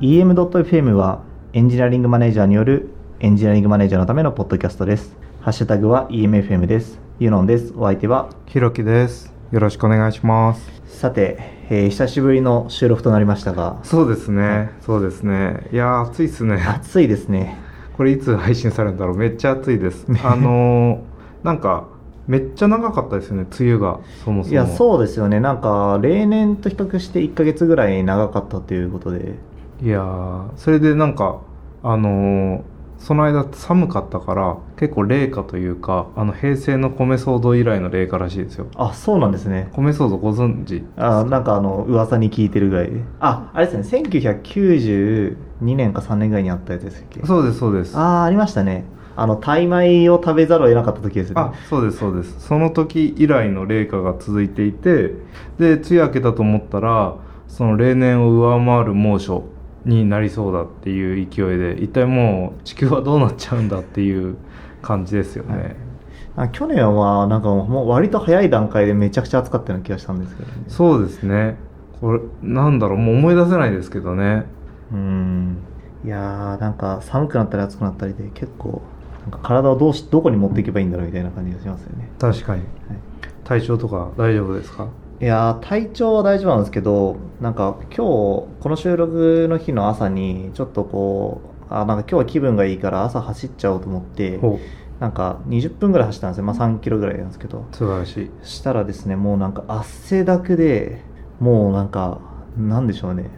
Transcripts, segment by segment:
EM.FM はエンジニアリングマネージャーによるエンジニアリングマネージャーのためのポッドキャストです。ハッシュタグは EMFM です。ユノンです。お相手は？ひろきです。よろしくお願いします。さて、えー久しぶりの収録となりましたが、そうですね、そうですね。いやー、暑いっすね。暑いですね。これいつ配信されるんだろう？めっちゃ暑いです。あのー、なんか、めっちゃ長かったですよね、梅雨が、そもそも。いや、そうですよね。なんか、例年と比較して1ヶ月ぐらい長かったということで、いやー、それでなんか、あのー、その間寒かったから結構冷夏というかあの平成の米騒動以来の冷夏らしいですよ。あ、そうなんですね。米騒動ご存知？あなんかあの噂に聞いてるぐらい。でああれですね。1992年か3年ぐらいにあったやつですっけ？そうですそうです。ああありましたね。あのタイ米を食べざるを得なかった時ですよあねそうですそうです。その時以来の冷夏が続いていてで梅雨明けたと思ったらその例年を上回る猛暑になりそうだっていう勢いで一体もう地球はどうなっちゃうんだっていう感じですよね、はい。あ去年はなんかもう割と早い段階でめちゃくちゃ暑かったような気がしたんですけどね。そうですね。これなんだろう。もう思い出せないですけどね。うーん。いやーなんか寒くなったり暑くなったりで結構なんか体をどうしどこに持っていけばいいんだろうみたいな感じがしますよね、確かに。はい。体調とか大丈夫ですか？いやー体調は大丈夫なんですけどなんか今日この収録の日の朝にちょっとこうあなんか今日は気分がいいから朝走っちゃおうと思ってほなんか20分ぐらい走ったんですよ。まあ3キロぐらいなんですけど。う素晴らしい。したらですねもうなんか汗だくでもうなんかなんでしょうね。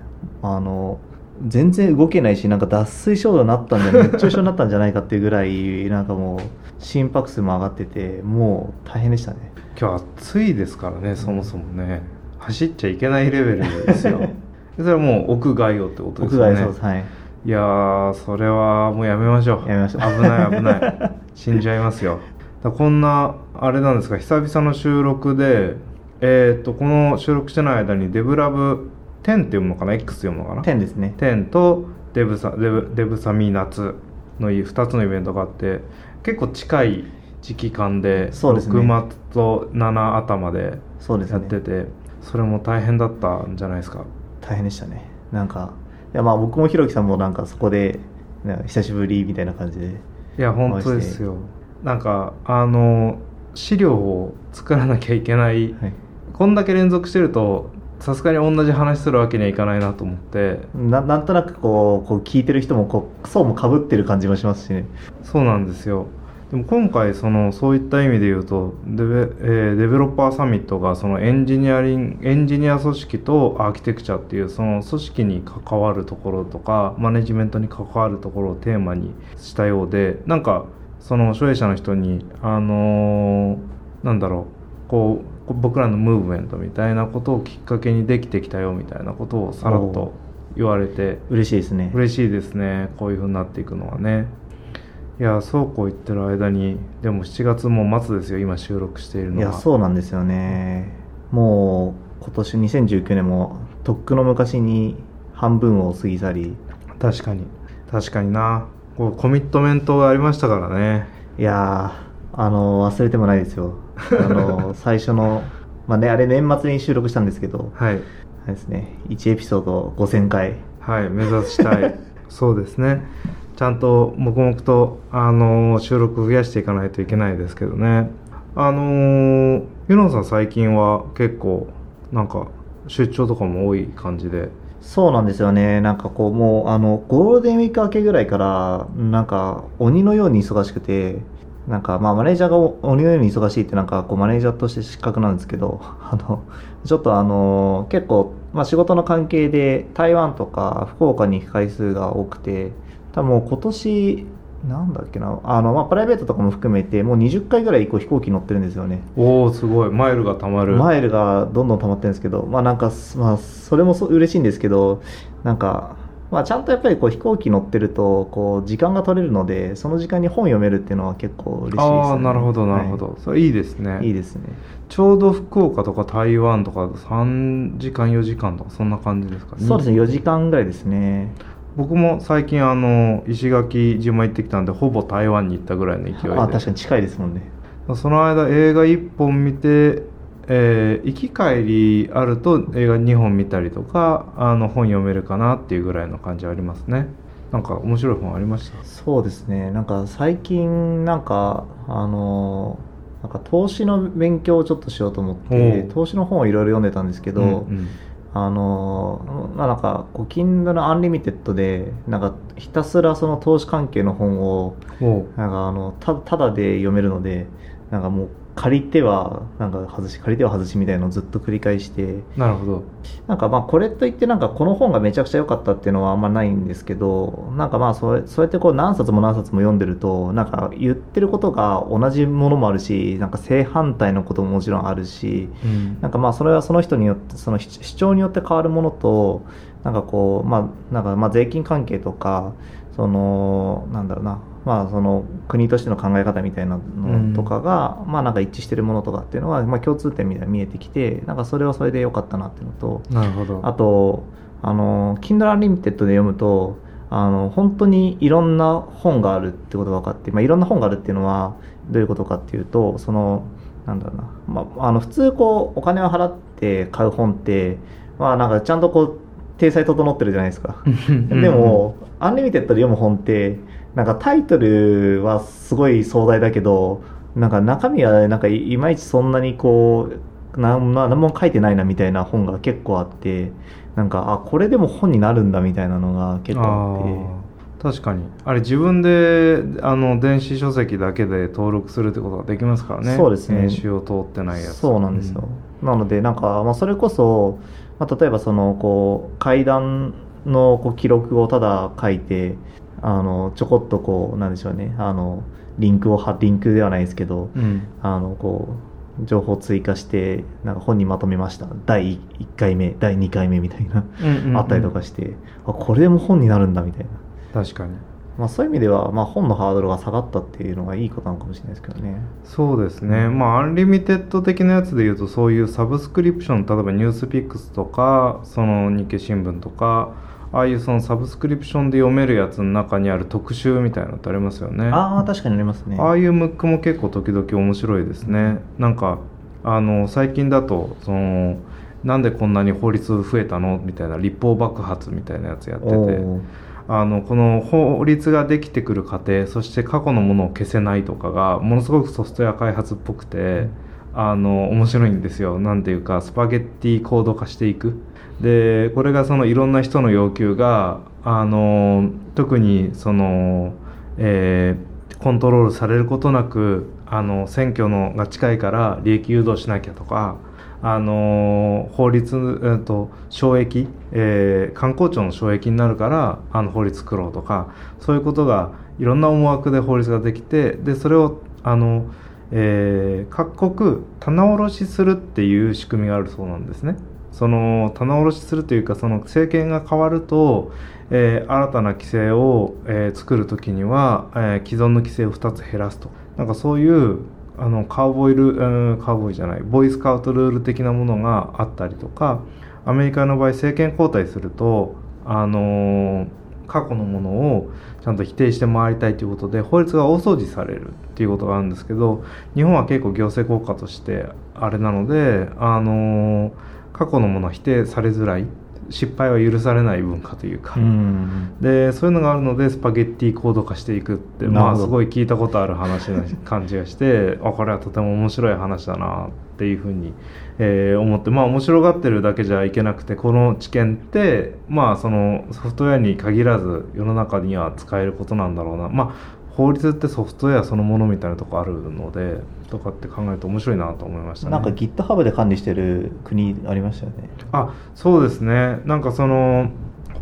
あの全然動けないしなんか脱水症状になったんじゃ熱中症になったんじゃないかっていうぐらいなんかもう心拍数も上がっててもう大変でしたね今日暑いですからねそもそもね。走っちゃいけないレベルですよ。それはもう屋外をってことです屋よね。外そうですはい。いやーそれはもうやめましょう。やめましょう。危ない危ない。死んじゃいますよ。だこんなあれなんですか久々の収録でえっ、とこの収録してない間にデブラブ10って読むのかな？X 読むのかな？10ですね。10とデブサデブデブサミ夏の2つのイベントがあって結構近い時期間でそうですね。6末と7頭でやっててそれも大変だったんじゃないですか？大変でしたね。なんかいやまあ僕もひろきさんもなんかそこで久しぶりみたいな感じでいや本当ですよ。なんかあの資料を作らなきゃいけない。はい。こんだけ連続してるとさすがに同じ話するわけにはいかないなと思って。ななんとなくこうこう聞いてる人もこう層もかぶってる感じもしますしね。そうなんですよでも今回そのそういった意味で言うとデベ,、えーデベロッパーサミットがそのエンジニアリンエンジニア組織とアーキテクチャっていうその組織に関わるところとかマネジメントに関わるところをテーマにしたようでなんかその所有者の人にあのーなんだろうこうこう僕らのムーブメントみたいなことをきっかけにできてきたよみたいなことをさらっと言われて嬉しいですね。嬉しいですね。こういう風になっていくのはねいやそうこう言ってる間にでも7月も末ですよ今収録しているのは。いやそうなんですよね。もう今年2019年もとっくの昔に半分を過ぎ去り。確かに。確かにな。こうコミットメントがありましたからね。いやーあの忘れてもないですよ。あの 最初のまあねあれ年末に収録したんですけど。はい。ですね。1エピソード5000回。はい目指したい。そうですねちゃんと黙々と、あの収録増やしていかないといけないですけどね。あの、ユノンさん最近は結構なんか出張とかも多い感じで。そうなんですよね。なんかこうもうあのゴールデンウィーク明けぐらいからなんか鬼のように忙しくてなんかまあマネージャーが鬼のように忙しいってなんかこうマネージャーとして失格なんですけど あのちょっとあの結構、まあ、仕事の関係で台湾とか福岡に行く回数が多くて多分今年なんだっけなあの、まあ、プライベートとかも含めてもう20回ぐらい飛行機乗ってるんですよねおおすごいマイルがたまるマイルがどんどん溜まってるんですけど、まあなんか、まあ、それもそ嬉しいんですけど、なんか、まあちゃんとやっぱりこう飛行機乗ってると、こう時間が取れるので、その時間に本読めるっていうのは結構嬉しいです、ね。ああなるほどなるほど、はそれいいですねいいいですね。ちょうど福岡とか台湾とか3時間4時間とかそんな感じですかそうですね、4時間ぐらいですね。僕も最近あの石垣島行ってきたんでほぼ台湾に行ったぐらいの勢いで。あ確かに近いですもんね。その間映画1本見てえー行き帰りあると映画2本見たりとかあの本読めるかなっていうぐらいの感じはありますね。なんか面白い本ありました？そうですね。なんか最近なんかあのなんか投資の勉強をちょっとしようと思って投資の本をいろいろ読んでたんですけど、うんうんあのまあなんかこう Kindle Unlimited でなんかひたすらその投資関係の本をなんかあのたただで読めるのでなんかもう借りてはなんか外し借りては外しみたいなのをずっと繰り返してなるほど。なんかまあこれといってなんかこの本がめちゃくちゃ良かったっていうのはあんまないんですけどなんかまあそうそうやってこう何冊も何冊も読んでるとなんか言ってることが同じものもあるしなんか正反対のことももちろんあるしうん。なんかまあそれはその人によってその主主張によって変わるものとなんかこうまあなんかまあ税金関係とかそのなんだろうなまあその国としての考え方みたいなのとかが、まあなんか一致してるものとかっていうのはまあ共通点みたいに見えてきてなんかそれはそれで良かったなっていうのとなるほど。あとあの Kindle Unlimited で読むとあの本当にいろんな本があるってことが分かって、まあ、いろんな本があるっていうのはどういうことかっていうとそのなんだろうな、まあ、あの普通こうお金を払って買う本ってまあなんかちゃんとこう体裁整ってるじゃないですか。でも、 Unlimited で読む本って、なんかタイトルはすごい壮大だけど、なんか中身はなんかいいまいちそんなにこう、なんな何も書いてないなみたいな本が結構あって、なんか、あ、これでも本になるんだみたいなのが結構あって、確かに。あれ自分であの電子書籍だけで登録するってことができますからね。そうですね。編集を通ってないやつ。そうなんですよ。なので、なんか、まあ、それこそ、まあ、例えばその、こう、階段のこう記録をただ書いて、あの、ちょこっとこう、なんでしょうね、あの、リンクを貼、リンクではないですけど、うん、うんあの、こう、情報追加して、なんか本にまとめました。第1回目、第2回目みたいな、うんうんうんあったりとかして、あ、これでも本になるんだみたいな。確かにまあそういう意味では、まあ本のハードルが下がったっていうのがいいことなのかもしれないですけどね。そうですね、まあ Unlimited 的なやつでいうとそういうサブスクリプション例えば NewsPicks とかその日経新聞とかああいうそのサブスクリプションで読めるやつの中にある特集みたいなのってありますよね。ああ、確かにありますね。ああいうムックも結構時々面白いですね。なんかあの最近だとそのなんでこんなに法律増えたのみたいな立法爆発みたいなやつやっててあのこの法律ができてくる過程そして過去のものを消せないとかがものすごくソフトウェア開発っぽくて、あの面白いんですよ。なんていうかスパゲッティコード化していくでこれがそのいろんな人の要求があの特にその、えーコントロールされることなくあの選挙のが近いから利益誘導しなきゃとかあの法律、えー、と懲役、えー観光庁の懲役になるからあの法律作ろうとかそういうことがいろんな思惑で法律ができてでそれをあの、えー各国棚卸しするっていう仕組みがあるそうなんですね。その棚卸しするというかその政権が変わると、えー新たな規制を、えー作るときには、えー既存の規制を2つ減らすと。なんかそういうあのカウボーイル、うんカウボーイじゃないボーイスカウトルール的なものがあったりとかアメリカの場合政権交代するとあの過去のものをちゃんと否定して回りたいということで法律が大掃除されるっていうことがあるんですけど日本は結構行政効果としてあれなのであのー過去のものは否定されづらい。失敗は許されない文化というか、うん。でそういうのがあるのでスパゲッティコード化していくってまあすごい聞いたことある話な感じがして あこれはとても面白い話だなっていうふうに、えー思ってまあ面白がってるだけじゃいけなくてこの知見ってまあそのソフトウェアに限らず世の中には使えることなんだろうな。まあ法律ってソフトウェアそのものみたいなとこあるのでとかって考えると面白いなと思いましたね。なんか GitHub で管理してる国ありましたよね。あそうですねなんかその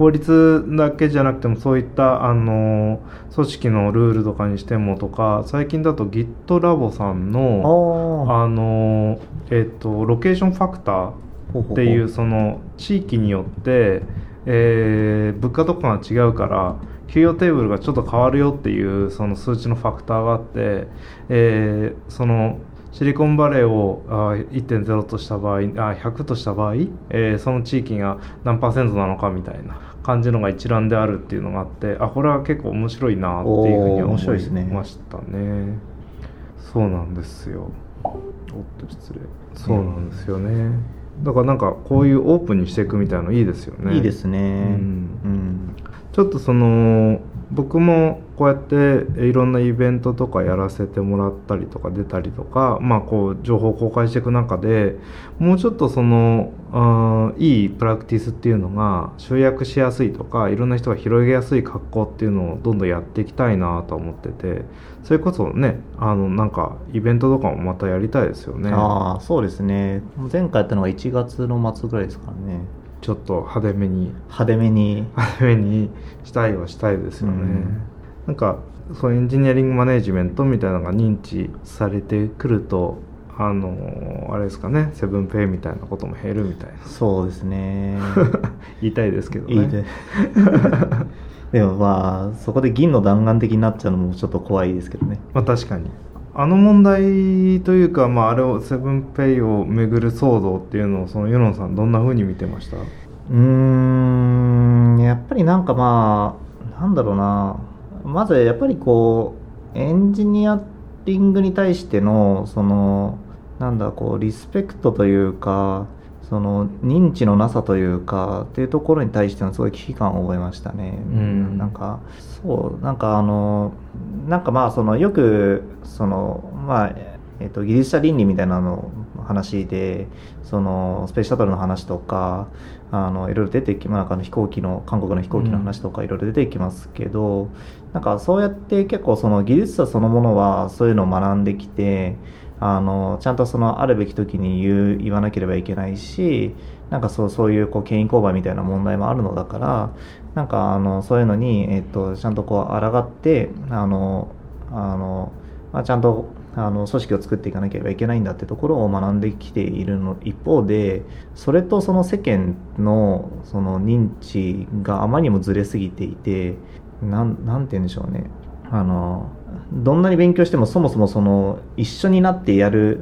法律だけじゃなくてもそういったあの組織のルールとかにしてもとか最近だと GitLab さんのああのえっとロケーションファクターっていうその地域によって、えー物価とかが違うから給与テーブルがちょっと変わるよっていうその数値のファクターがあって、えーそのシリコンバレーをあ1.0とした場合あ100とした場合、えーその地域が何パーセントなのかみたいな感じのが一覧であるっていうのがあってあこれは結構面白いなっていうふうに思白いましたね。そうなんですよ。おっと失礼。そうなんですよね、だからなんかこういうオープンにしていくみたいのいいですよね。いいですね。うん。うんちょっとその僕もこうやっていろんなイベントとかやらせてもらったりとか出たりとか、まあ、こう情報を公開していく中でもうちょっとそのあいいプラクティスっていうのが集約しやすいとかいろんな人が広げやすい格好っていうのをどんどんやっていきたいなと思っててそれこそねあのなんかイベントとかもまたやりたいですよね。ああそうですね。前回やったのが1月の末ぐらいですからね。ちょっと派手めに。派手めに。派手めにしたいはしたいですよね、うん。なんかそうエンジニアリングマネジメントみたいなのが認知されてくるとあのあれですかね。セブンペイみたいなことも減るみたいな。そうですね。言いたいですけどね。でもまあそこで銀の弾丸的になっちゃうのもちょっと怖いですけどね。まあ確かにあの問題というか、まあ、あれをセブンペイをめぐる騒動っていうのをその世論さんどんなふうに見てました？うんやっぱりなんかまあなんだろうな。まずやっぱりこうエンジニアリングに対してのそのなんだこうリスペクトというかその認知のなさというかっていうところに対してのすごい危機感を覚えましたね。うんなんかそうなんかあのなんかまあそのよくそのまあえっと、技術者倫理みたいなの話でそのスペースシャトルの話とかあのいろいろ出てきまあなんかあの飛行機の韓国の飛行機の話とかいろいろ出てきますけど、なんかそうやって結構その技術者そのものはそういうのを学んできてあのちゃんとそのあるべき時に言う言わなければいけないしなんかそうそういうこう権威勾配みたいな問題もあるのだからなんかあのそういうのに、えっと、ちゃんとこう抗ってあのあの、まあ、ちゃんとあの組織を作っていかなければいけないんだってところを学んできているの一方でそれとその世間のその認知があまりにもずれすぎていてなんなんて言うんでしょうね。あのどんなに勉強してもそもそもその一緒になってやる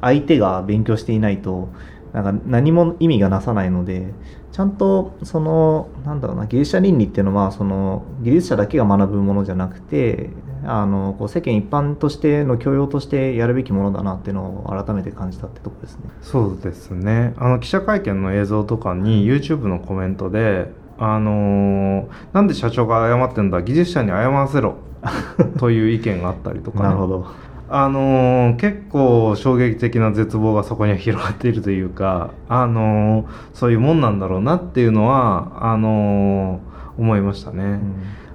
相手が勉強していないとなんか何も意味がなさないのでちゃんとそのなんだろうな技術者倫理っていうのはその技術者だけが学ぶものじゃなくてあのこう世間一般としての教養としてやるべきものだなっていうのを改めて感じたってとこですね。そうですねあの記者会見の映像とかに YouTube のコメントで「あのーなんで社長が謝ってんだ技術者に謝らせろ」という意見があったりとかね、なるほど。あのー結構衝撃的な絶望がそこには広がっているというか、あのーそういうもんなんだろうなっていうのはあのー思いましたね。うん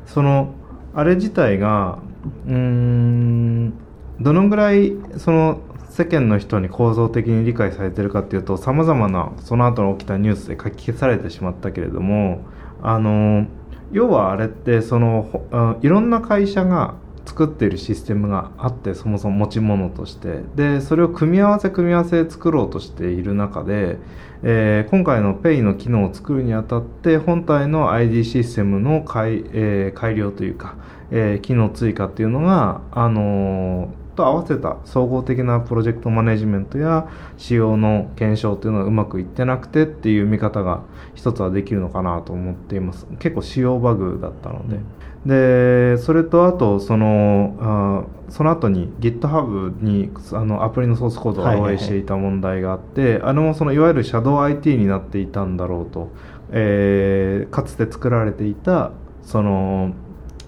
そのあれ自体がうーんどのぐらいその世間の人に構造的に理解されてるかっていうとさまざまなその後の起きたニュースで書き消されてしまったけれどもあの要はあれってそのいろんな会社が作っているシステムがあってそもそも持ち物として。でそれを組み合わせ組み合わせ作ろうとしている中で、えー今回の Pay の機能を作るにあたって本体の ID システムの改,、えー改良というか、えー機能追加っていうのが、あのと合わせた総合的なプロジェクトマネジメントや仕様の検証っていうのがうまくいってなくてっていう見方が一つはできるのかなと思っています。結構仕様バグだったので、でそれとあとそのあその後に GitHub にあのアプリのソースコードをはいはいはい漏洩していた問題があって、あれもそのいわゆるシャドウ IT になっていたんだろうと、えーかつて作られていたその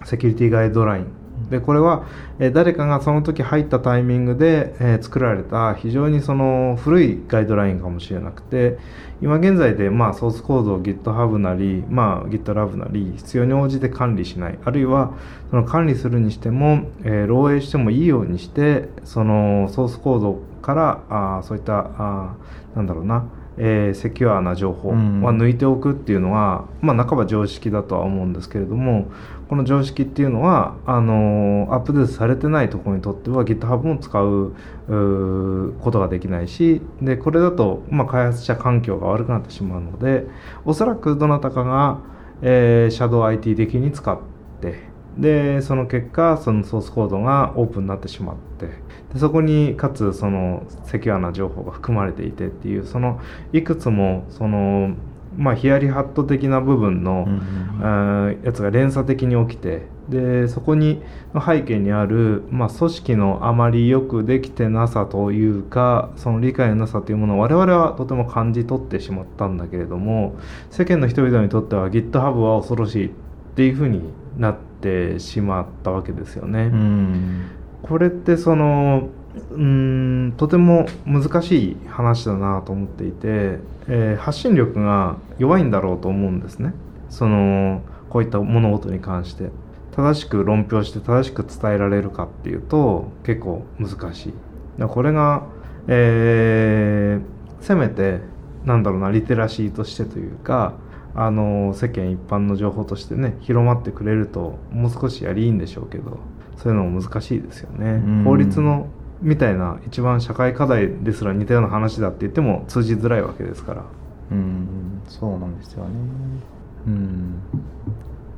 セキュリティガイドラインでこれは、えー誰かがその時入ったタイミングで、えー作られた非常にその古いガイドラインかもしれなくて今現在で、まあ、ソースコードを GitHub なり、まあ、GitLab なり必要に応じて管理しない。あるいはその管理するにしても、えー漏洩してもいいようにしてそのソースコードからあーそういったあーなんだろうなえーセキュアな情報はうん。抜いておくっていうのは、まあ、半ば常識だとは思うんですけれどもこの常識っていうのはあのアップデートされてないところにとっては GitHub も使ううことができないしでこれだと、まあ、開発者環境が悪くなってしまうのでおそらくどなたかが、えー、シャドウ IT 的に使ってでその結果そのソースコードがオープンになってしまってでそこにかつそのセキュアな情報が含まれていてっていうそのいくつもそのまあヒヤリハット的な部分の、うやつが連鎖的に起きてでそこにの背景にある、まあ、組織のあまりよくできてなさというかその理解のなさというものを我々はとても感じ取ってしまったんだけれども世間の人々にとっては GitHub は恐ろしいっていうふうになってしまったわけですよね。うんこれってそのうーんとても難しい話だなと思っていて、えー発信力が弱いんだろうと思うんですね。そのこういった物事に関して。正しく論評して正しく伝えられるかっていうと結構難しい。これが、えーせめてなんだろうなリテラシーとしてというかあの世間一般の情報としてね広まってくれるともう少しやりいいんでしょうけどそういうのも難しいですよね。うん。法律のみたいな一番社会課題ですら似たような話だって言っても通じづらいわけですから。うんそうなんですよね。うん。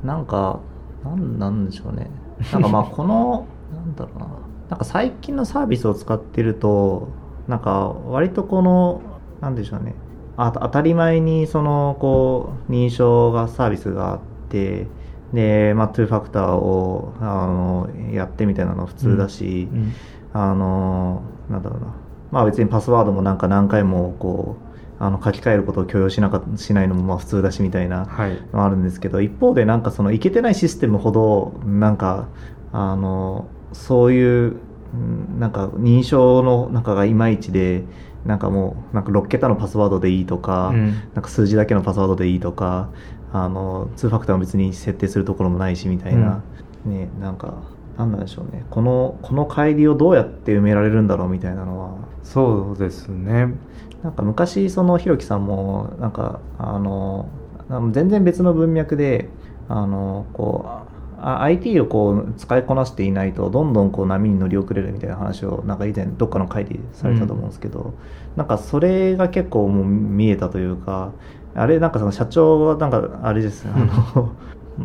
なんかなんなんでしょうね。なんかまあ このなんだろうな。なんか最近のサービスを使ってるとなんか割とこのなんでしょうね。あ当たり前にそのこう認証がサービスがあってで、まあ、2ファクターをあのやってみたいなの普通だし、うんあのなんだろうな。まあ別にパスワードもなんか何回もこうあの書き換えることを許容しなかしないのもまあ普通だしみたいなはい。のあるんですけど一方でなんかそのいけてないシステムほどなんかあのそういううんなんか認証の中がいまいちでなんかもうなんか6桁のパスワードでいいとか、うん。なんか数字だけのパスワードでいいとかあの2ファクターも別に設定するところもないしみたいな、ねなんかなんなんでしょうね。このこの乖離をどうやって埋められるんだろうみたいなのは。そうですね。なんか昔そのひろきさんもなんかあの全然別の文脈であのこうあ IT をこう使いこなしていないとどんどんこう波に乗り遅れるみたいな話をなんか以前どっかの回でされたと思うんですけど、なんかそれが結構もう見えたというかあれなんかその社長はなんかあれですね。あの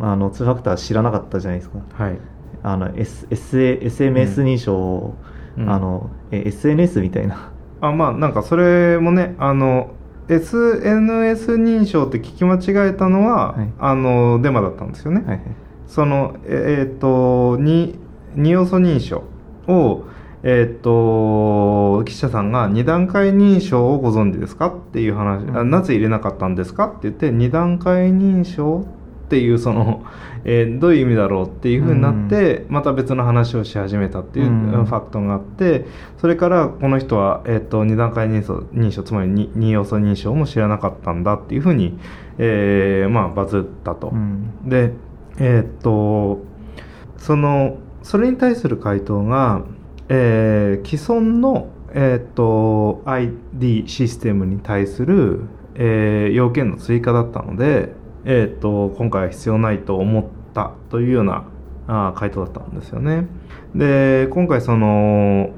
あの2ファクター知らなかったじゃないですか。はいあの、S SA SMS 認証を、うん。あのえ SNS みたいな。あまあなんかそれもねあの SNS 認証って聞き間違えたのは、はい。あのデマだったんですよね、はいはい。そのえーっとに二要素認証をえーっと記者さんが2段階認証をご存知ですかっていう話、あうん。なぜ入れなかったんですかって言って2段階認証っていうその、えーどういう意味だろうっていうふうになって、また別の話をし始めたっていううん。ファクトがあってそれからこの人は、えーっと2段階認証認証つまり 2, 二要素認証も知らなかったんだっていうふうに、えーまあ、バズったと。うん。でえーっとそのそれに対する回答が、えー既存の、えーっと ID システムに対する、えー要件の追加だったので、えーっと今回は必要ないと思ったというようなあ回答だったんですよね。で今回その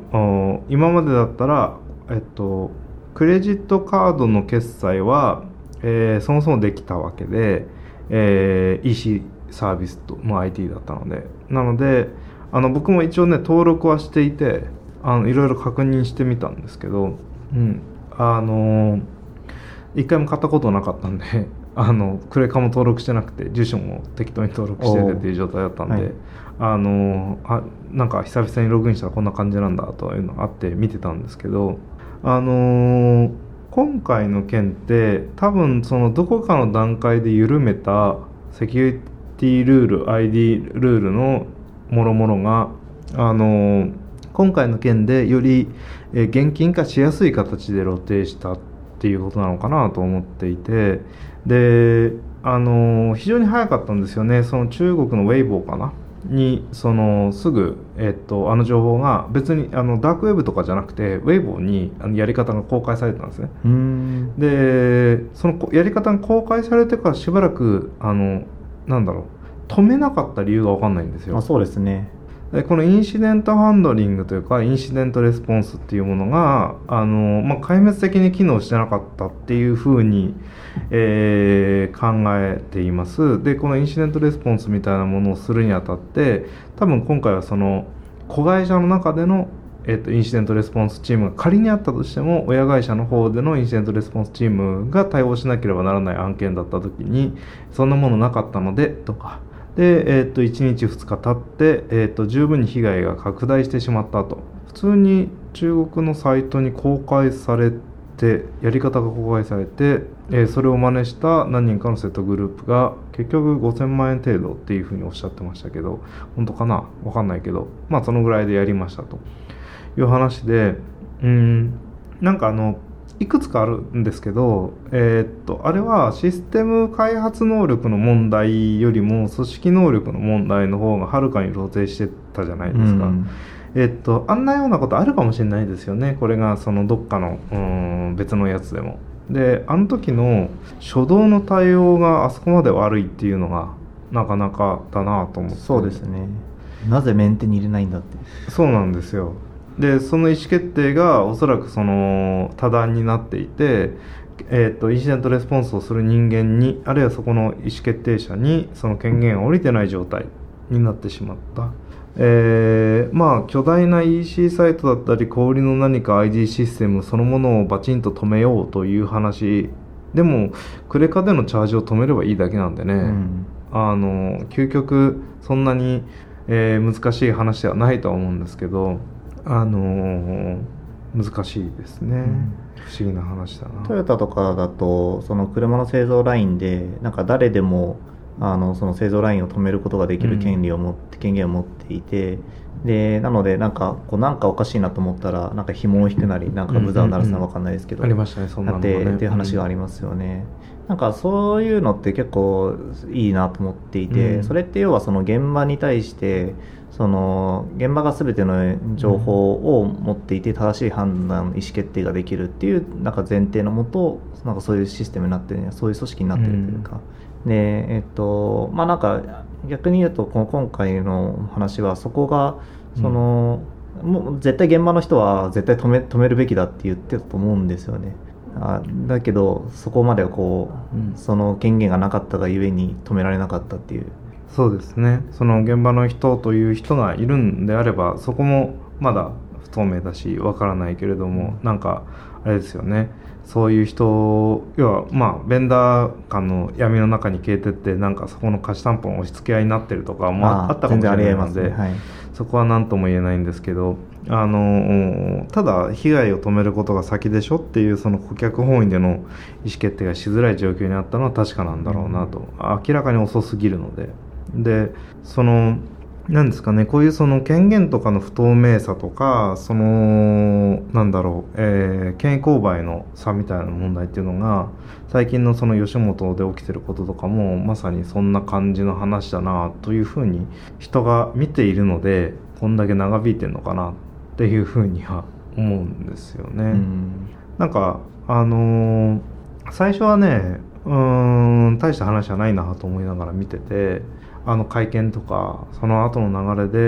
今までだったら、えっと、クレジットカードの決済は、えーそもそもできたわけで、えー EC サービスと、まあ、IT だったのでなのであの僕も一応ね登録はしていてあのいろいろ確認してみたんですけど、うん、あの一回も買ったことなかったんであのクレカも登録してなくて住所も適当に登録しててっていう状態だったんで、はい。あのあなんか久々にログインしたらこんな感じなんだというのがあって見てたんですけどあのー今回の件って多分そのどこかの段階で緩めたセキュリティルール ID ルールのもろもろがあのー今回の件でより、えー現金化しやすい形で露呈したっていうことなのかなと思っていてであのー非常に早かったんですよね。その中国のウェイボーかな？にそのすぐ、えっと、あの情報が別にあのダークウェブとかじゃなくてウェイボーにあのやり方が公開されてたんですね。うん。でそのこやり方が公開されてからしばらくあのなんだろう止めなかった理由が分かんないんですよ。あそうですねでこのインシデントハンドリングというかインシデントレスポンスっていうものがあの、まあ、壊滅的に機能してなかったっていうふうに、えー考えています。でこのインシデントレスポンスみたいなものをするにあたって多分今回はその子会社の中でのえっと、 incident response team が仮にあったとしても親会社の方での incident response team が対応しなければならない案件だった時にそんなものなかったのでとかで、えー、と1日2日経って、えー、と十分に被害が拡大してしまったと。普通に中国のサイトに公開されてやり方が公開されて、えーそれを真似した何人かの threat group が結局5000万円程度っていうふうにおっしゃってましたけど本当かな？わかんないけどまあそのぐらいでやりましたと。いう話でうんなんかあのいくつかあるんですけど、えーっとあれはシステム開発能力の問題よりも組織能力の問題の方がはるかに露呈してたじゃないですか。うん。えーっとあんなようなことあるかもしれないですよね。これがそのどっかのうーん別のやつでも。であの時の初動の対応があそこまで悪いっていうのがなかなかだなと思って。そうですね。なぜメンテに入れないんだってそうなんですよでその意思決定がおそらくその多段になっていて、えー、とインシデントレスポンスをする人間にあるいはそこの意思決定者にその権限が下りてない状態になってしまった、えーまあ巨大な EC サイトだったり小売りの何か ID システムそのものをバチンと止めようという話でもクレカでのチャージを止めればいいだけなんでね、うん。あの究極そんなに、えー難しい話ではないとは思うんですけどあのー難しいですね、ん。不思議な話だな。トヨタとかだとその車の製造ラインでなんか誰でもあのその製造ラインを止めることができる権利を持って、権限を持っていてでなのでなんかこうなんかおかしいなと思ったらなんか紐を引くなりなんかブザーを鳴らすのかわかんないですけど、ありましたねそんなのがね。てっていう話がありますよね、なんかそういうのって結構いいなと思っていて、うん。それって要はその現場に対してその現場が全ての情報を持っていて正しい判断意思決定ができるっていうなんか前提のもとなんかそういうシステムになってるそういう組織になってるというか、でえっとまあなんか逆に言うとこの今回の話はそこがその、もう絶対現場の人は絶対止め止めるべきだって言ってたと思うんですよね。あだけどそこまではこう、うん。その権限がなかったがゆえに止められなかったっていうそうですね。その現場の人という人がいるんであればそこもまだ不透明だしわからないけれどもなんかあれですよね。そういう人要はまあベンダー間の闇の中に消えてってなんかそこの貸し担保の押し付け合いになってるとかもああったかもしれない全然ありえので、ね。はい。そこは何とも言えないんですけどあのただ被害を止めることが先でしょっていうその顧客本位での意思決定がしづらい状況にあったのは確かなんだろうなと、明らかに遅すぎるのででそのなんですかねこういうその権限とかの不透明さとかそのなんだろう、えー権威勾配の差みたいな問題っていうのが最近のその吉本で起きてることとかもまさにそんな感じの話だなというふうに人が見ているのでこんだけ長引いてるのかなっていうふうには思うんですよね。うんなんかあのー最初はねうーん大した話じゃないなと思いながら見ててあの会見とかその後の流れで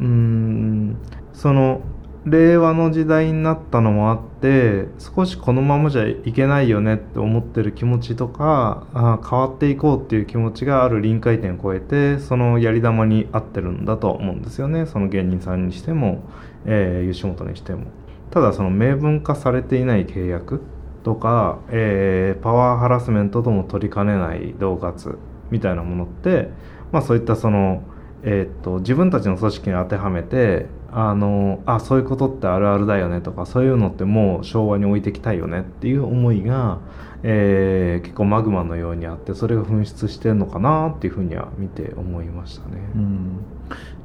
うーんその令和の時代になったのもあって少しこのままじゃいけないよねって思ってる気持ちとかあ変わっていこうっていう気持ちがある臨界点を超えてそのやり玉に合ってるんだと思うんですよねその芸人さんにしても、えー吉本にしても。ただその明文化されていない契約とか、えーパワーハラスメントとも取りかねない恫喝みたいなものって、まあ、そういったその、えーっと自分たちの組織に当てはめてあのあそういうことってあるあるだよねとかそういうのってもう昭和に置いていきたいよねっていう思いが、えー結構マグマのようにあってそれが噴出してるのかなっていうふうには見て思いましたね。うん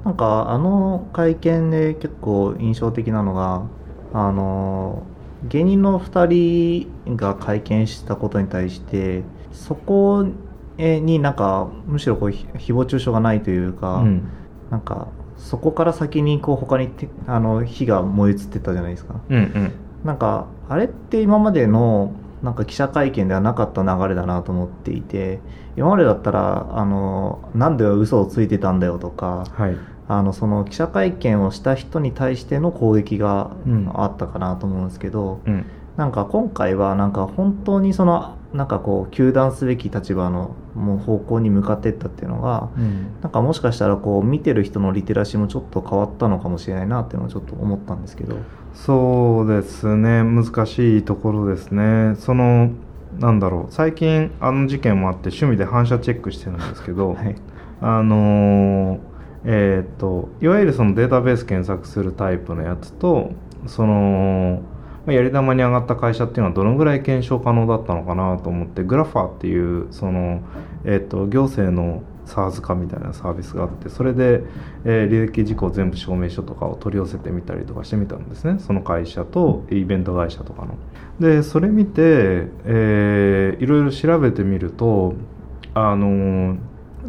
なんかあの会見で結構印象的なのがあの芸人の2人が会見したことに対してそこになんかむしろこうひ誹謗中傷がないというか、うん。なんかそこから先にこう他にてあの火が燃え移ってたじゃないですか。うんうん。なんかあれって今までのなんか記者会見ではなかった流れだなと思っていて今までだったらあのなんで嘘をついてたんだよとかはい。あのその記者会見をした人に対しての攻撃がうん。あったかなと思うんですけど、うん。なんか今回はなんか本当にそのなんかこう糾弾すべき立場のもう方向に向かっていったっていうのがうん。なんかもしかしたらこう見てる人のリテラシーもちょっと変わったのかもしれないなっていうのをちょっと思ったんですけど。そうですね。難しいところですね。そのなんだろう。最近あの事件もあって趣味で反射チェックしてるんですけど、はい。あのーえーっといわゆるそのデータベース検索するタイプのやつとそのまやり玉に上がった会社っていうのはどのぐらい検証可能だったのかなと思ってグラファーっていうその、えーと行政の SARS 化みたいなサービスがあってそれで、えー履歴事項全部証明書とかを取り寄せてみたりとかしてみたんですねその会社とイベント会社とかの。でそれ見て、えーいろいろ調べてみるとあのー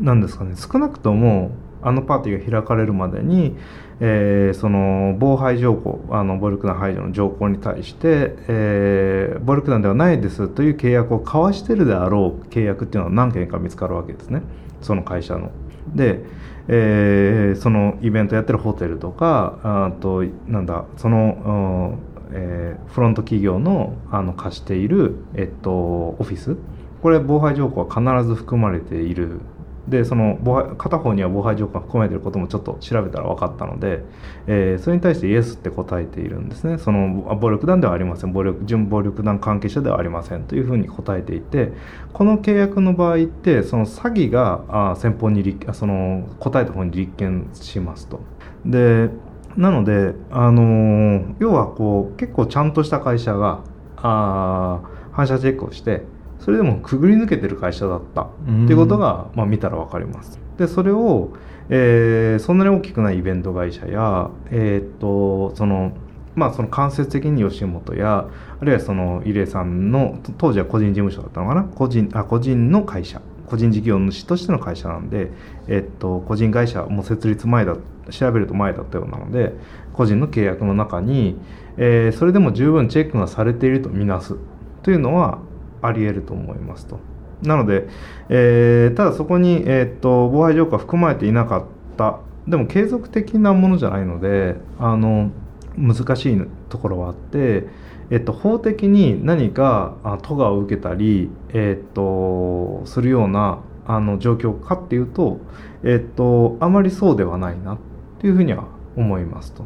なんですかね少なくともあのパーティーが開かれるまでに、えーその防廃条項あの暴力団排除の条項に対して、えー暴力団ではないですという契約を交わしているであろう契約っていうのは何件か見つかるわけですねその会社の。で、えーそのイベントやってるホテルとかあとなんだその、えーフロント企業のあの貸している、えっと、オフィスこれ防廃条項は必ず含まれているでその片方には防廃条項が含まれていることもちょっと調べたら分かったので、えーそれに対してイエスって答えているんですねその暴力団ではありません暴力準暴力団関係者ではありませんというふうに答えていてこの契約の場合ってその詐欺があ先方に立その答えた方に立件しますと。でなので、あのー要はこう結構ちゃんとした会社があ反射チェックをしてそれでもくぐり抜けてる会社だった。っていうことが、まあ、見たら分かります。でそれを、えーそんなに大きくないイベント会社や、えーっとそのまあ、その間接的に吉本やあるいはその入江さんのと当時は個人事務所だったのかな？個人あ個人の会社。個人事業主としての会社なんで、えっと、個人会社もう設立前だ調べると前だったようなので個人の契約の中に、えーそれでも十分チェックがされているとみなす。というのはあり得ると思いますと。なので、えーただそこに、えーっと防犯条項は含まれていなかったでも継続的なものじゃないのであの難しいところはあって、えっと、法的に何かあ都がを受けたり、えっと、するようなあの状況かっていうと、えっと、あまりそうではないなっていうふうには思いますと。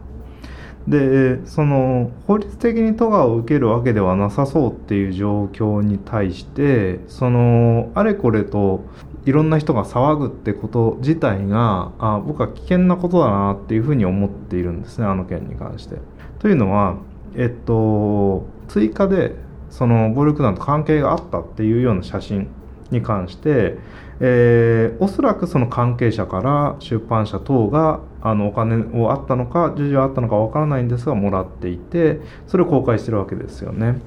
でその法律的に都がを受けるわけではなさそうっていう状況に対してそのあれこれといろんな人が騒ぐってこと自体があ僕は危険なことだなっていうふうに思っているんですねあの件に関して。というのは、えっと、追加でその暴力団と関係があったっていうような写真に関して、えーおそらくその関係者から出版社等があのお金をあったのか授受はあったのかわからないんですがもらっていてそれを公開してるわけですよね。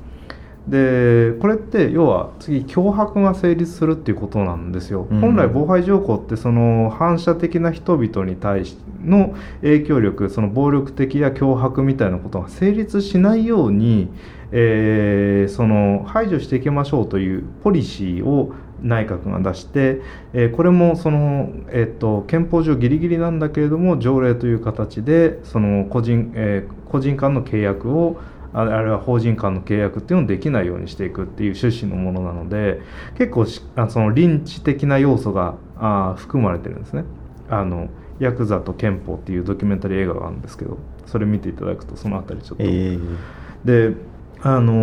でこれって要は次脅迫が成立するっていうことなんですよ、うん本来防犯条項ってその反射的な人々に対しの影響力その暴力的や脅迫みたいなことが成立しないように、えーその排除していきましょうというポリシーを内閣が出して、えーこれもその、えっと憲法上ギリギリなんだけれども条例という形でその個人,、えー個人間の契約をああるいは法人間の契約っていうのをできないようにしていくっていう趣旨のものなので結構しあその臨地的な要素があ含まれてるんですね。あのヤクザと憲法っていうドキュメンタリー映画があるんですけどそれ見ていただくとそのあたりちょっと、えーであの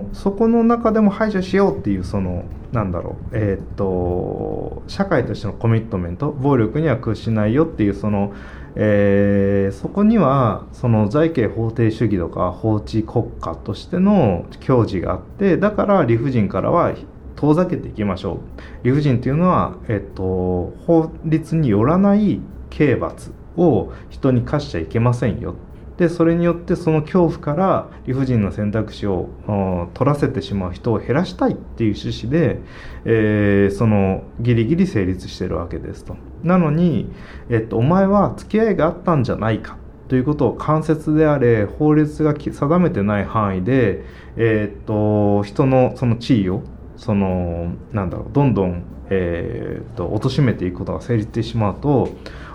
ーそこの中でも排除しようっていうそのなんだろうえーっと社会としてのコミットメント暴力には屈しないよっていうその、えーそこにはその財形法定主義とか法治国家としての矜持があってだから理不尽からは遠ざけていきましょう。理不尽っていうのは、えっと、法律によらない刑罰を人に課しちゃいけませんよでそれによってその恐怖から理不尽な選択肢を取らせてしまう人を減らしたいっていう趣旨で、えーそのギリギリ成立してるわけですと。なのに、えっと、お前は付き合いがあったんじゃないかということを間接であれ法律が定めてない範囲で、えーっと人のその地位をそのなんだろうどんどん、えーっと貶めていくことが成立してしまうと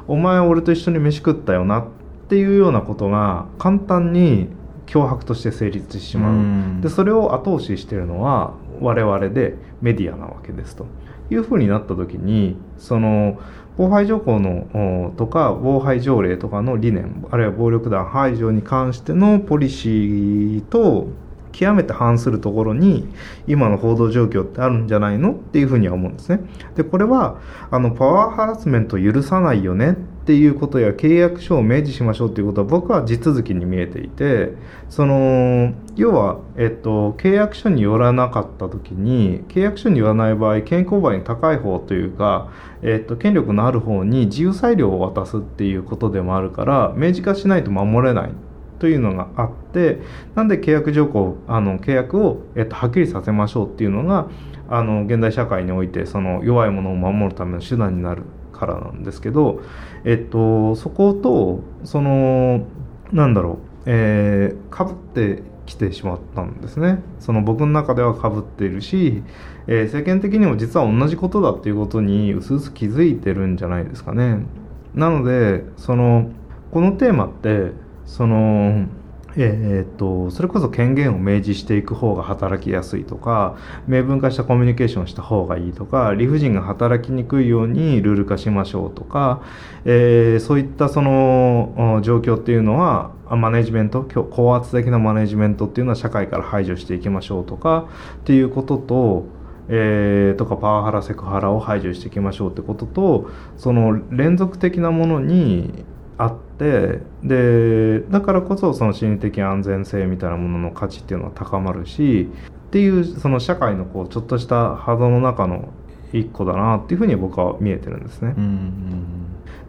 お前は俺と一緒に飯食ったよなっていうようなことが簡単に脅迫として成立してしまう、うん。でそれを後押ししているのは我々でメディアなわけですと。いうふうになった時にその防犯条項のおとか防犯条例とかの理念あるいは暴力団排除に関してのポリシーと極めて反するところに今の報道状況ってあるんじゃないのっていうふうには思うんですね。でこれはあのパワーハラスメントを許さないよねっていうことや契約書を明示しましょうっていうことは僕は地続きに見えていてその要は、えっと、契約書によらなかった時に契約書によらない場合健康売に高い方というか、えっと、権力のある方に自由裁量を渡すっていうことでもあるから明示化しないと守れないというのがあってなんで契約条項あの契約を、えっと、はっきりさせましょうっていうのがあの現代社会においてその弱いものを守るための手段になる。からなんですけど、えっと、そことそのなんだろう、えー、かぶってきてしまったんですね。その僕の中ではかぶっているし、えー、世間的にも実は同じことだっていうことにうすうす気づいてるんじゃないですかね。なのでそのこのテーマってそのえー、っとそれこそ権限を明示していく方が働きやすいとか明文化したコミュニケーションした方がいいとか理不尽が働きにくいようにルール化しましょうとか、えー、そういったその状況っていうのはマネジメント高圧的なマネジメントっていうのは社会から排除していきましょうとかっていうこととえー、とかパワハラセクハラを排除していきましょうってこととその連続的なものにあってでだからこそその心理的安全性みたいなものの価値っていうのは高まるしっていうその社会のこうちょっとした波動の中の一個だなっていうふうに僕は見えてるんですね。うんうん、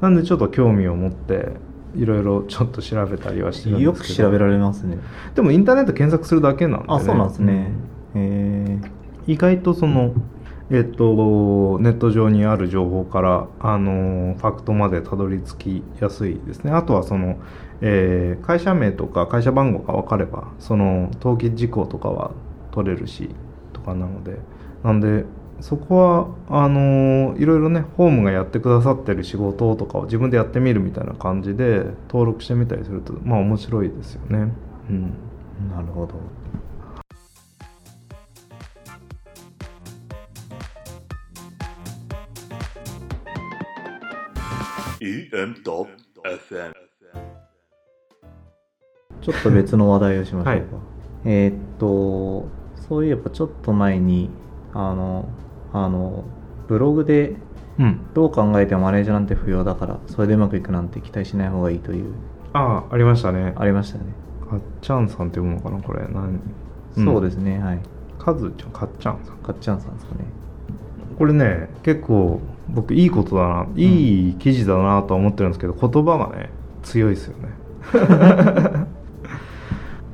なんでちょっと興味を持っていろいろちょっと調べたりはしてるんですよく調べられますね。でもインターネット検索するだけなんで、ね、あそうなんですね、うん、意外とそのえっと、ネット上にある情報からあのファクトまでたどり着きやすいですね。あとはその、えー、会社名とか会社番号が分かればその登記事項とかは取れるしとかなのでなんでそこはあのいろいろねホームがやってくださってる仕事とかを自分でやってみるみたいな感じで登録してみたりするとまあ面白いですよね。うん、なるほど EM.FM ちょっと別の話題をしましょうか、はい、えー、っとそういえばちょっと前にあのあのブログでどう考えてもマネージャーなんて不要だからそれでうまくいくなんて期待しない方がいいという。ああありましたね。ありましたね。かっちゃんさんって読むのかなこれ。何、うん、そうですねはい。かずちゃんかっちゃんさん。かっちゃんさんですかね。これね結構僕いいことだないい記事だなとは思ってるんですけど言葉がね強いですよね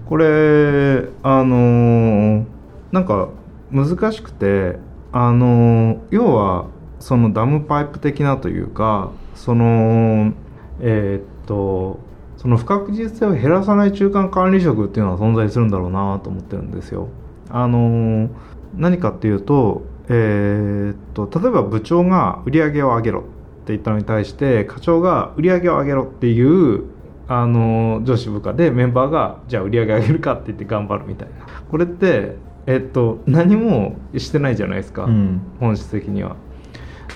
これあのー、なんか難しくてあのー、要はそのダムパイプ的なというかそのえー、っとその不確実性を減らさない中間管理職っていうのは存在するんだろうなと思ってるんですよ。あのー、何かっていうとえー、っと例えば部長が売り上げを上げろって言ったのに対して課長が売り上げを上げろっていうあの上司部下でメンバーがじゃあ売り上げ上げるかって言って頑張るみたいなこれってえっと何もしてないじゃないですか、うん、本質的には。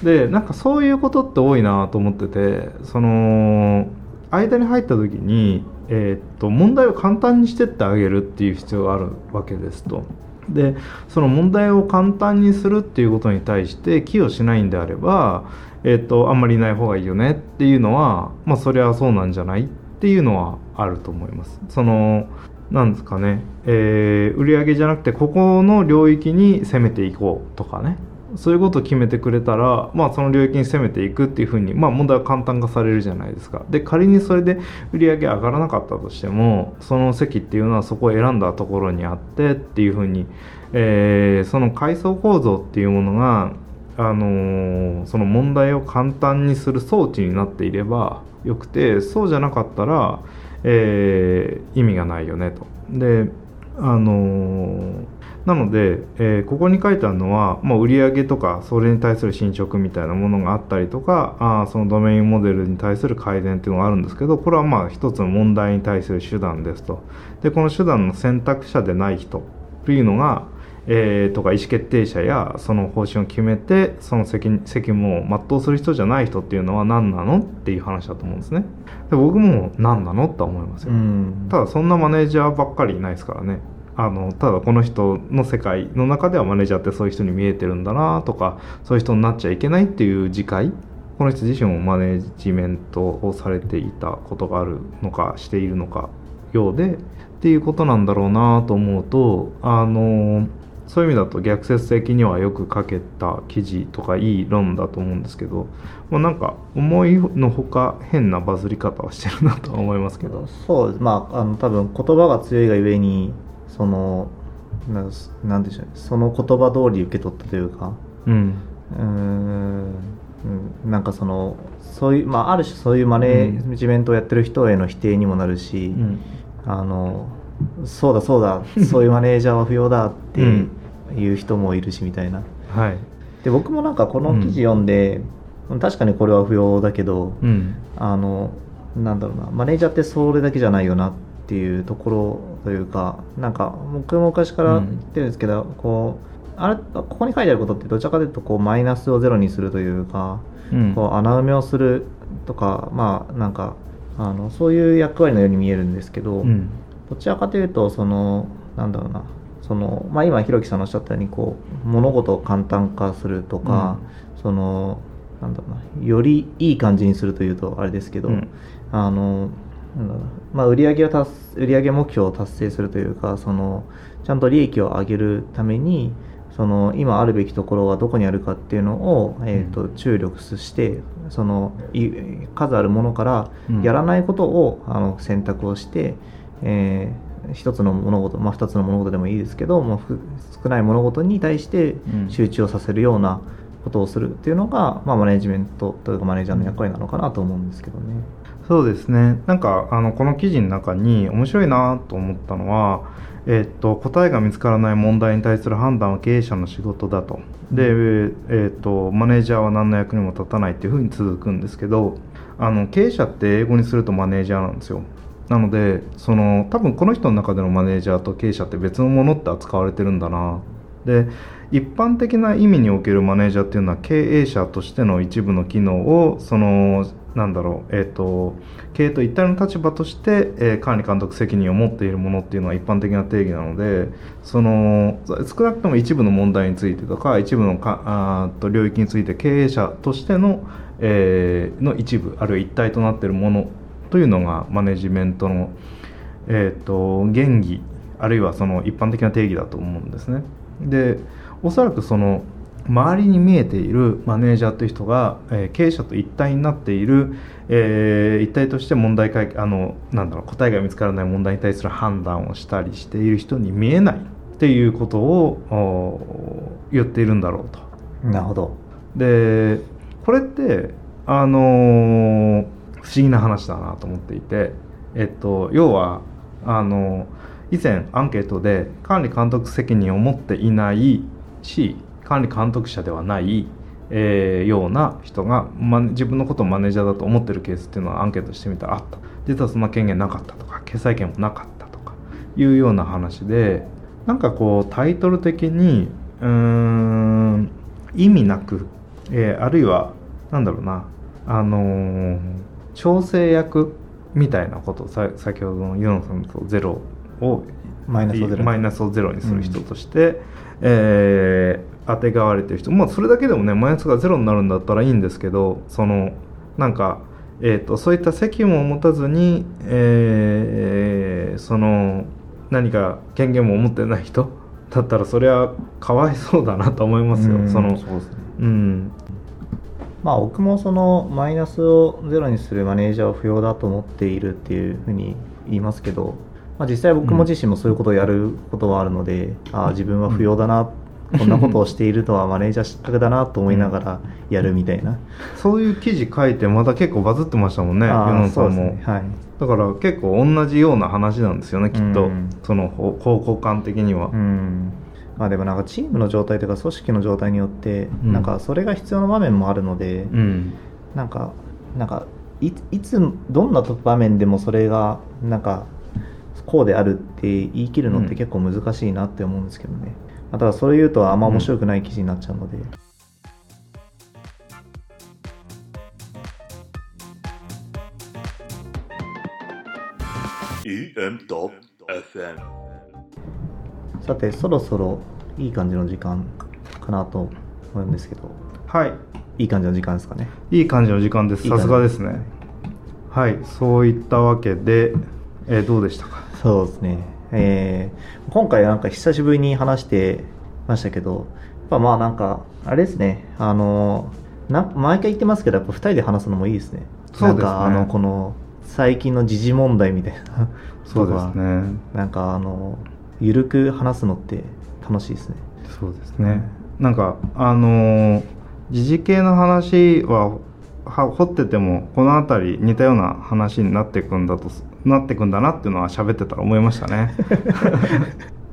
でなんかそういうことって多いなと思っててその間に入った時に、えー、っと問題を簡単にしてってあげるっていう必要があるわけですと。でその問題を簡単にするっていうことに対して寄与しないんであれば、えーと、あんまりいない方がいいよねっていうのはまあそれはそうなんじゃないっていうのはあると思います。そのなんですかね、えー、売上じゃなくてここの領域に攻めていこうとかねそういうことを決めてくれたら、まあ、その領域に攻めていくっていうふうに、まあ、問題は簡単化されるじゃないですかで仮にそれで売り上げ上がらなかったとしてもその席っていうのはそこを選んだところにあってっていうふうに、えー、その階層構造っていうものが、あのー、その問題を簡単にする装置になっていればよくてそうじゃなかったら、えー、意味がないよねと。であのなので、えー、ここに書いてあるのは、まあ、売上とかそれに対する進捗みたいなものがあったりとかあそのドメインモデルに対する改善っていうのがあるんですけどこれはまあ一つの問題に対する手段ですと。でこの手段の選択者でない人というのが、えー、とか意思決定者やその方針を決めてその責責務を全うする人じゃない人っていうのは何なのっていう話だと思うんですねで僕も何なのとは思いますよただそんなマネージャーばっかりいないですからねあのただこの人の世界の中ではマネージャーってそういう人に見えてるんだなとかそういう人になっちゃいけないっていう自戒この人自身もマネジメントをされていたことがあるのかしているのかようでっていうことなんだろうなと思うとあのそういう意味だと逆説的にはよく書けた記事とかいい論だと思うんですけど、まあ、なんか思いのほか変なバズり方をしてるなとは思いますけど。そうまああの多分言葉が強いがゆえにそのななんでしょうね。その言葉通り受け取ったというか。うん。うーん。うん。なんかそのそういうまあある種そういうマネージメントをやってる人への否定にもなるし、うん。あのそうだそうだ そういうマネージャーは不要だっていう人もいるしみたいな。はい。で僕もなんかこの記事読ん。で、確かにこれは不要だけど、うん。あのなんだろうなマネージャーってそれだけじゃないよなっていうところというかなんか僕も昔から言ってるんですけど、こうあれここに書いてあることってどちらかというとこうマイナスをゼロにするというか、うん。こう穴埋めをするとかまあなんかあのそういう役割のように見えるんですけど、うんどちらかというとそのなんだろうな。その、まあ、今ひろきさんのおっしゃったようにこう物事を簡単化するとか、そのなんだろうなよりいい感じにするというとあれですけど、うん。あのなんだろうなまあ、売上を達売上目標を達成するというかそのちゃんと利益を上げるためにその今あるべきところはどこにあるかっていうのを、えー、と注力してそのい数あるものからうん。やらないことを、あの選択をして、えー一つの物事、まあ、二つの物事でもいいですけど、まあ、ふ少ない物事に対してうん。集中をさせるようなことをするっていうのが、まあ、マネジメントというかマネージャーの役割なのかなと思うんですけどね。そうですね。なんかあのこの記事の中に面白いなと思ったのは、えっと答えが見つからない問題に対する判断は経営者の仕事だと。で、えっとマネージャーは何の役にも立たないっていうふうに続くんですけどあの経営者って英語にするとマネージャーなんですよなのでその多分この人の中でのマネージャーと経営者って別のものって扱われてるんだな。で一般的な意味におけるマネージャーっていうのは経営者としての一部の機能をそのなんだろう、えー、と経営と一体の立場として、えー管理監督責任を持っているものっていうのは一般的な定義なのでその少なくとも一部の問題についてとか一部のかあと領域について経営者としての,、えーの一部あるいは一体となっているものというのがマネジメントの、えー、と原義あるいはその一般的な定義だと思うんですね。でおそらくその周りに見えているマネージャーという人が、えー経営者と一体になっている、えー一体として問題解あのなんだろう答えが見つからない問題に対する判断をしたりしている人に見えないっていうことをお言っているんだろうと。なるほど。でこれってあのー不思議な話だなと思っていて、えっと、要はあの以前アンケートで管理監督責任を持っていないし管理監督者ではない、えーような人が、ま、自分のことをマネージャーだと思ってるケースっていうのはアンケートしてみたらあった。実はそんな権限なかったとか決裁権もなかったとかいうような話でなんかこうタイトル的にうーん意味なく、えーあるいはなんだろうなあのー調整役みたいなことをさ先ほどのユノさんとゼロをマイナスをゼロに。マイナスをゼロにする人として、えー当てがわれてる人もうそれだけでもねマイナスがゼロになるんだったらいいんですけどそのなんか、えー、とそういった責務を持たずに、えーその何か権限も持ってない人だったらそれはかわいそうだなと思いますよ。うん。そのそうですね。うんまあ僕もそのマイナスをゼロにするマネージャーは不要だと思っているっていうふうに言いますけど、まあ、実際僕も自身もそういうことをやることはあるので、ああ自分は不要だな、こんなことをしているとはマネージャー失格だなと思いながらやるみたいな、そういう記事書いてまた結構バズってましたもんね、世のさんも、そうですねはい。だから結構同じような話なんですよねきっと、うん。その方方向感的には、うんまあでもなんかチームの状態というか組織の状態によってうん。なんかそれが必要な場面もあるので、うん。なんかなんかいいつどんな場面でもそれがなんかこうであるって言い切るのって結構難しいなって思うんですけどね、まあただそれ言うとあんま面白くない記事になっちゃうので、Top FM さてそろそろいい感じの時間かなと思うんですけど。はい。いい感じの時間ですかね。いい感じの時間です。さすがですね。はい。そういったわけで、えーどうでしたか？そうですね。えー今回なんか久しぶりに話してましたけどやっぱまあなんかあれですね。あのな毎回言ってますけどやっぱ2人で話すのもいいですね。そうですね。あのこの最近の時事問題みたいな。そうですね。なんかあのゆるく話すのって楽しいですね。そうですね。なんかあのー時事系の話はは掘っててもこの辺り似たような話になっていくんだとなっていくんだなっていうのは喋ってたら思いましたね、う ん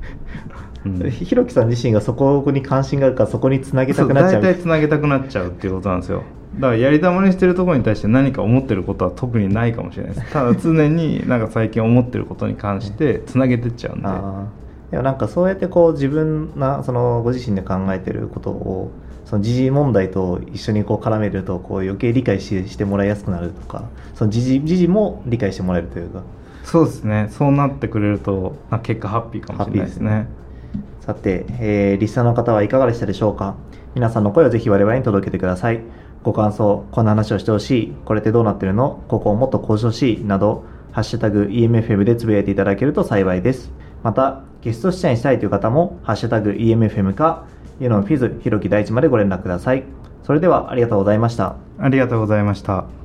ひひろきさん自身がそこに関心があるからそこにつなげたくなっちゃう。大体つなげたくなっちゃうっていうことなんですよ。だからやり玉にしてるところに対して何か思ってることは特にないかもしれないです。ただ常になんか最近思ってることに関してつなげてっちゃうんで。あー。でもなんかそうやってこう自分なそのご自身で考えてることをその時事問題と一緒にこう絡めるとこう余計理解ししてもらいやすくなるとかその時事時事も理解してもらえるというか。そうですね。そうなってくれるとまあ結果ハッピーかもしれないですねさて、えーリスナーの方はいかがでしたでしょうか？皆さんの声をぜひ我々に届けてください。ご感想こんな話をしてほしいこれってどうなってるの？ここをもっと向上しいなどハッシュタグ EMFM でつぶやいていただけると幸いです。またゲスト出演したいという方もハッシュタグ EMFM かユノンフィズひろき大地までご連絡ください。それではありがとうございました。ありがとうございました。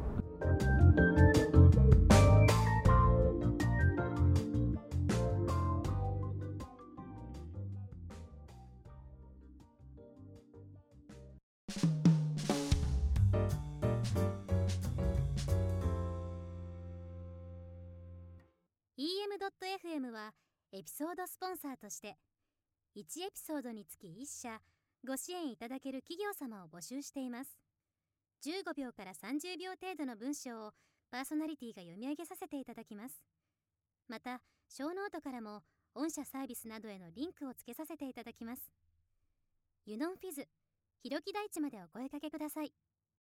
エピソードスポンサーとして1エピソードにつき1社ご支援いただける企業様を募集しています。15秒から30秒程度の文章をパーソナリティが読み上げさせていただきます。また show note からも御社サービスなどへのリンクをつけさせていただきます。ユノンフィズひろき大地までお声かけください。